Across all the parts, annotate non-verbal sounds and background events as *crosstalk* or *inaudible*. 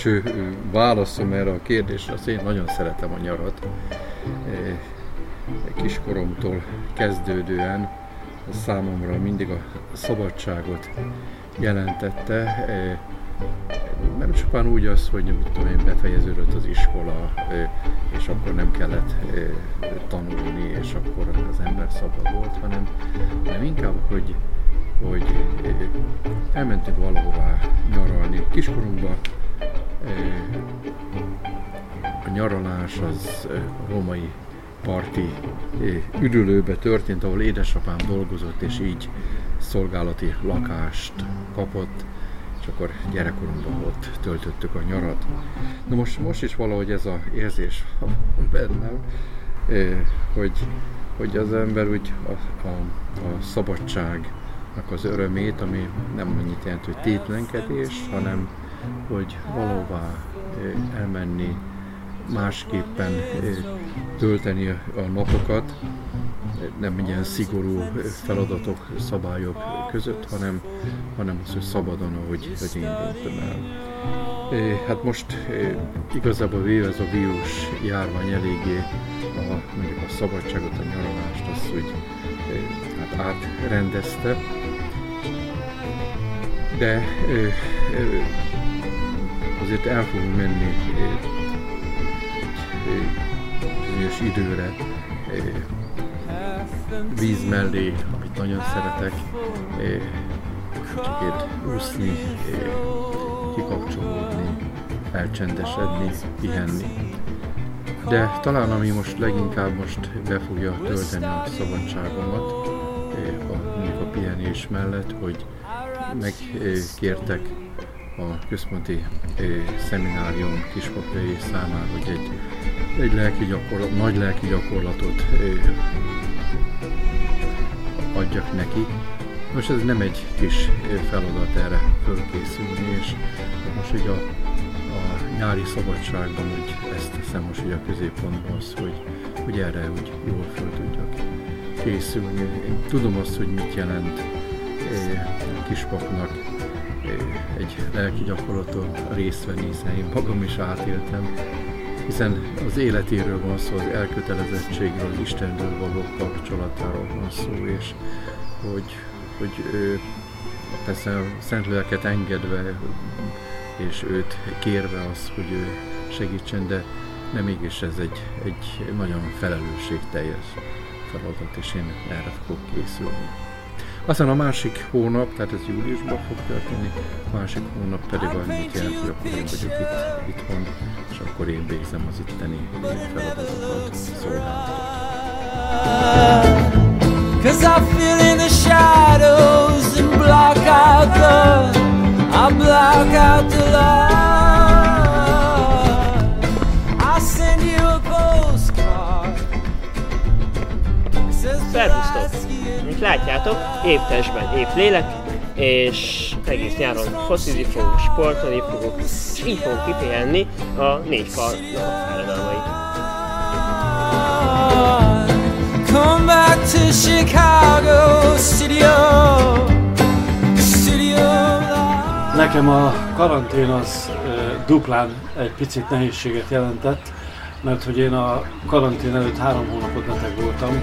első válaszom erre a kérdésre, az én nagyon szeretem a nyarat. Kiskoromtól kezdődően számomra mindig a szabadságot jelentette. Nem csupán úgy az, hogy mit tudom én, befejeződött az iskola, és akkor nem kellett tanulni, és akkor az ember szabad volt, hanem, hanem inkább, hogy hogy elmentünk valahová nyaralni. Kiskorunkban a nyaralás az a római parti üdülőbe történt, ahol édesapám dolgozott, és így szolgálati lakást kapott, és akkor gyerekkorunkban ott töltöttük a nyarat. Na most, most is valahogy ez a érzés van bennem, hogy, hogy az ember úgy a, a, a szabadság az örömét, ami nem annyit jelent, hogy tétlenkedés, hanem hogy valóvá elmenni, másképpen tölteni a napokat, nem ilyen szigorú feladatok, szabályok között, hanem, hanem az, hogy szabadon, ahogy hogy én döntöm el. Hát most igazából véve ez a vírus járvány eléggé a, mondjuk a szabadságot, a nyaralást, azt hogy hát átrendezte, de azért el fogunk menni bizonyos időre víz mellé, amit nagyon szeretek, itt úszni, kikapcsolódni, elcsendesedni, pihenni. De talán ami most leginkább most be fogja tölteni a szabadságomat, a, a pihenés mellett, hogy megkértek a központi szeminárium kispapjai számára, hogy egy, egy lelki gyakorlat, nagy lelki gyakorlatot adjak neki. Most ez nem egy kis feladat erre fölkészülni, és most ugye a, a nyári szabadságban úgy ezt teszem most ugye a középpontban az, hogy, hogy erre úgy jól föl tudjak készülni. Én tudom azt, hogy mit jelent kispapnak egy lelki gyakorlaton részt venni, hiszen én magam is átéltem, hiszen az életéről van szó, az elkötelezettségről, az Istennől való kapcsolatáról van szó, és hogy, hogy ő, persze a Szent Lelket engedve, és őt kérve az, hogy ő segítsen, de, de mégis ez egy, egy nagyon felelősségteljes feladat, és én erre fogok készülni. Aztán a másik hónap, tehát ez júliusban fog történni, a másik hónap pedig annyit jelent, hogy akkor én vagyok itt, itthon, és akkor én végzem az itteni feladatokat, szolgálatokat. Cause I feel in the shadows and block out the látjátok, épp testben, épp lélek, és egész nyáron focizni fogunk, sportolni fogunk, és így fogunk kipihenni a négy falnak a fáradalmait. Come back to Chicago, studio, studio Nekem a karantén az e, duplán egy picit nehézséget jelentett, mert hogy én a karantén előtt három hónapot beteg voltam,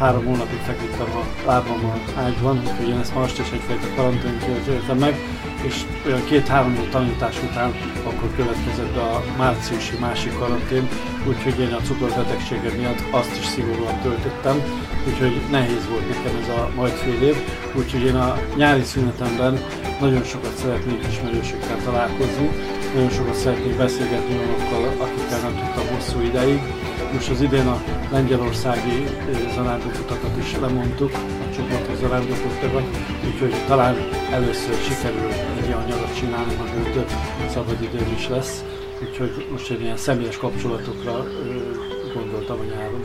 három hónapig feküdtem a lábam a ágyban, úgyhogy én ezt most is egyfajta karanténként éltem meg, és olyan két-három év tanítás után akkor következett a márciusi másik karantén, úgyhogy én a cukorbetegségem miatt azt is szigorúan töltöttem, úgyhogy nehéz volt nekem ez a majd fél év, úgyhogy én a nyári szünetemben nagyon sokat szeretnék ismerősökkel találkozni, nagyon sokat szeretnék beszélgetni olyanokkal, akikkel nem tudtam hosszú ideig, most az idén a lengyelországi eh, zarándokutakat is lemondtuk, a csoporti zarándokutakat, úgyhogy talán először sikerül egy olyan nyarat csinálni, hogy több szabadidőm is lesz. Úgyhogy most egy ilyen személyes kapcsolatokra eh, gondoltam a nyáron.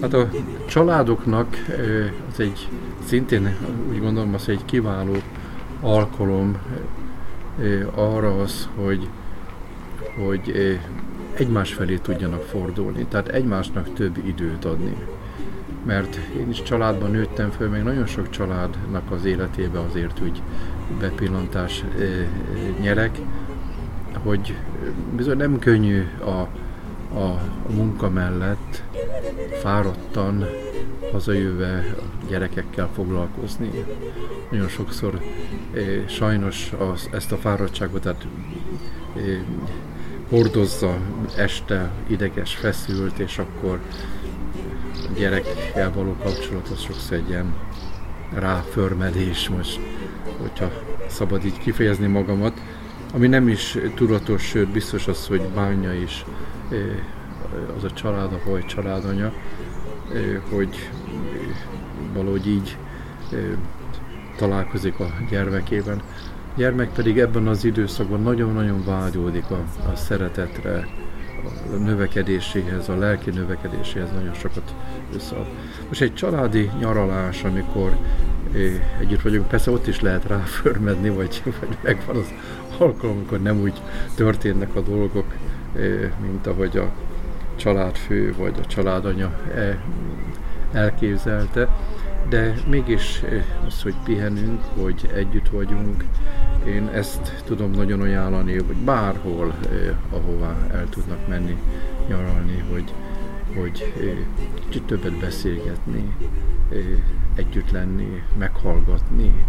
Hát a családoknak az egy szintén úgy gondolom az egy kiváló alkalom arra az, hogy, hogy egymás felé tudjanak fordulni, tehát egymásnak több időt adni. Mert én is családban nőttem föl, még nagyon sok családnak az életébe azért úgy bepillantás nyerek, hogy bizony nem könnyű a, a, munka mellett fáradtan hazajöve a gyerekekkel foglalkozni. Nagyon sokszor sajnos az, ezt a fáradtságot tehát, eh, hordozza este ideges, feszült, és akkor gyerekkel való kapcsolat az sokszor egy ilyen ráförmedés most, hogyha szabad így kifejezni magamat, ami nem is tudatos, sőt biztos az, hogy bánja is az a családapa vagy családanya, hogy valahogy így találkozik a gyermekében. A gyermek pedig ebben az időszakban nagyon-nagyon vágyódik a, a szeretetre, növekedéséhez, a lelki növekedéséhez nagyon sokat összead. Most egy családi nyaralás, amikor együtt vagyunk, persze ott is lehet ráförmedni, *laughs* vagy, vagy megvan az alkalom, amikor nem úgy történnek a dolgok, mint ahogy a családfő vagy a családanya e, elképzelte, de mégis az, hogy pihenünk, hogy együtt vagyunk, én ezt tudom nagyon ajánlani, hogy bárhol, eh, ahová el tudnak menni nyaralni, hogy, hogy eh, többet beszélgetni, eh, együtt lenni, meghallgatni,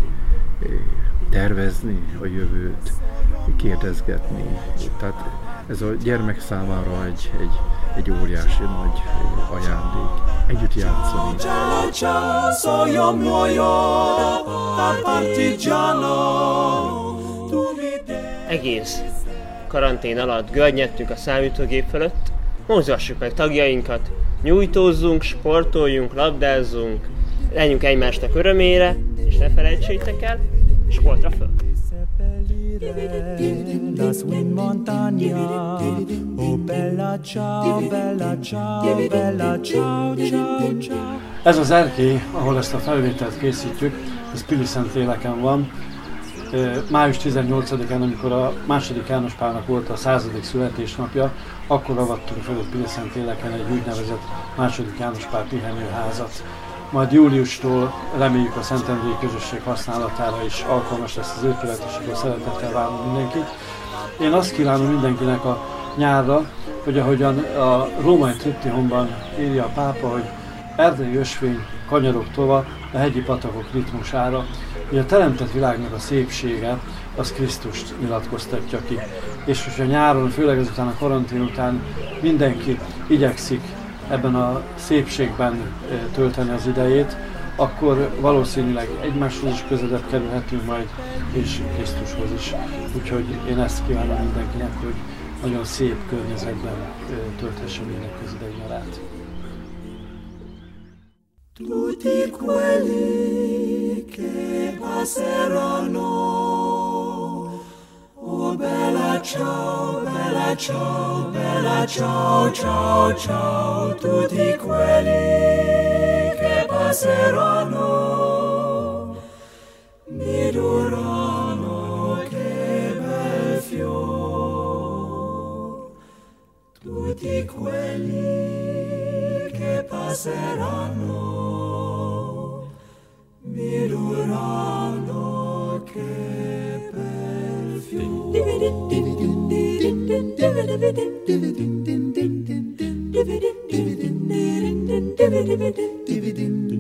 eh, tervezni a jövőt, kérdezgetni. Tehát ez a gyermek számára egy, egy, egy óriási nagy ajándék. Együtt játszani. Egész karantén alatt görnyettünk a számítógép fölött, mozgassuk meg tagjainkat, nyújtózzunk, sportoljunk, labdázzunk, legyünk egymásnak örömére, és ne felejtsétek el, sportra föl! las win montagna. Oh bella ciao, bella ciao, bella ciao, ciao, ciao. Ez az erkély, ahol ezt a felvételt készítjük, ez Pili Szentléleken van. Május 18-án, amikor a második János Pálnak volt a századik születésnapja, akkor avattunk fel a Pili Szentléleken egy úgynevezett második János Pál pihenőházat majd júliustól reméljük a Szentendrei közösség használatára is alkalmas lesz az épület, és akkor szeretettel várunk mindenkit. Én azt kívánom mindenkinek a nyárra, hogy ahogyan a római triptihonban írja a pápa, hogy erdei ösvény kanyarok tova a hegyi patakok ritmusára, hogy a teremtett világnak a szépsége az Krisztust nyilatkoztatja ki. És hogyha nyáron, főleg ezután a karantén után mindenki igyekszik ebben a szépségben tölteni az idejét, akkor valószínűleg egymáshoz is közelebb kerülhetünk majd, és Krisztushoz is. Úgyhogy én ezt kívánom mindenkinek, hogy nagyon szép környezetben tölthesse mindenki az idei nyarát. Tutti quelli che passeranno Oh bella ciao, bella ciao, bella ciao, ciao, ciao, tutti quelli che passeranno mi diranno che bel fior. Tutti quelli che passeranno Durano che per fior Dividend, dividend, dividend,